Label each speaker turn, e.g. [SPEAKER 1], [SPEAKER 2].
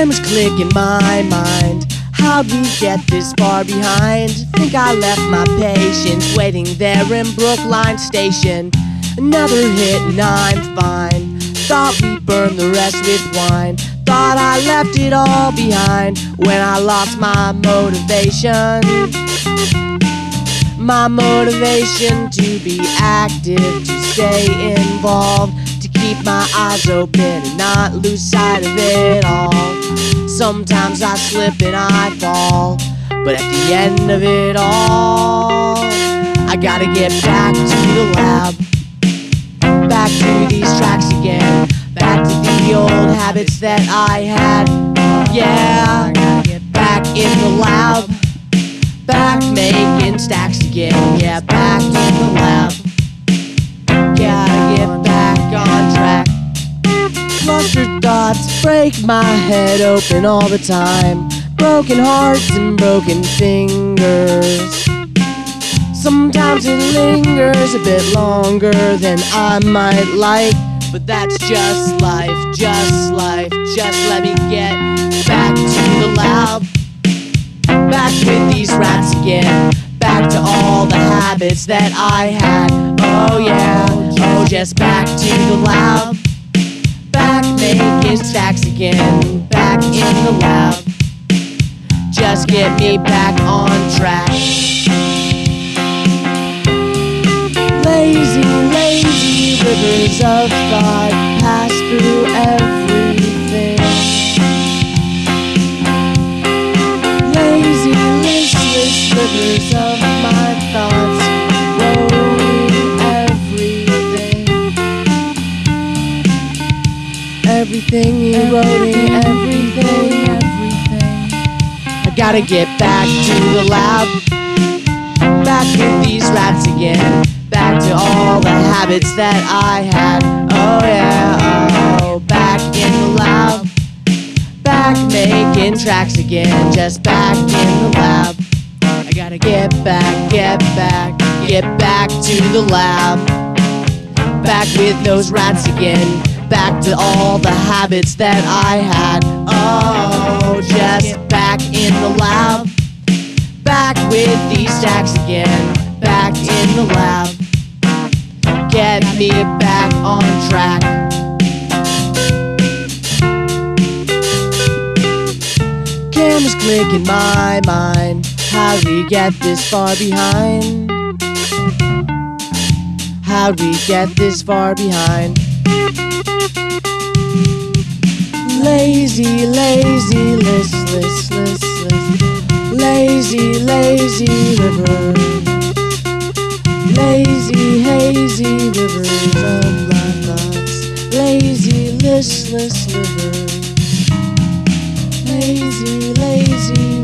[SPEAKER 1] Cameras click in my mind. How'd we get this far behind? Think I left my patience waiting there in Brookline Station. Another hit and I'm fine. Thought we burned the rest with wine. Thought I left it all behind when I lost my motivation. My motivation to be active, to stay involved, keep my eyes open and not lose sight of it all. Sometimes I slip and I fall, but at the end of it all, I gotta get back to the lab. Back to these tracks again. Back to the old habits that I had. Yeah, back in the lab. Back making stacks again. Yeah, back in the lab. Break my head open all the time. Broken hearts and broken fingers. Sometimes it lingers a bit longer than I might like. But that's just life, just life. Just let me get back to the lab. Back with these rats again. Back to all the habits that I had. Oh yeah, oh just back to the lab. Back making stacks again. Back in the lab. Just get me back on track. Lazy, lazy rivers of thought Everything eroding, everything, everything. I gotta get back to the lab. Back with these rats again. Back to all the habits that I had. Oh yeah, oh, back in the lab. Back making tracks again. Just back in the lab. I gotta get back, get back, get back to the lab. Back with those rats again. Back to all the habits that I had. Oh, just back in the lab. Back with these stacks again. Back in the lab. Get me back on track. Cameras click in my mind. How'd we get this far behind? How'd we get this far behind? Lazy, lazy, listless, listless, lazy, lazy river. Lazy, hazy rivers of my thoughts. Lazy, listless rivers. Lazy, lazy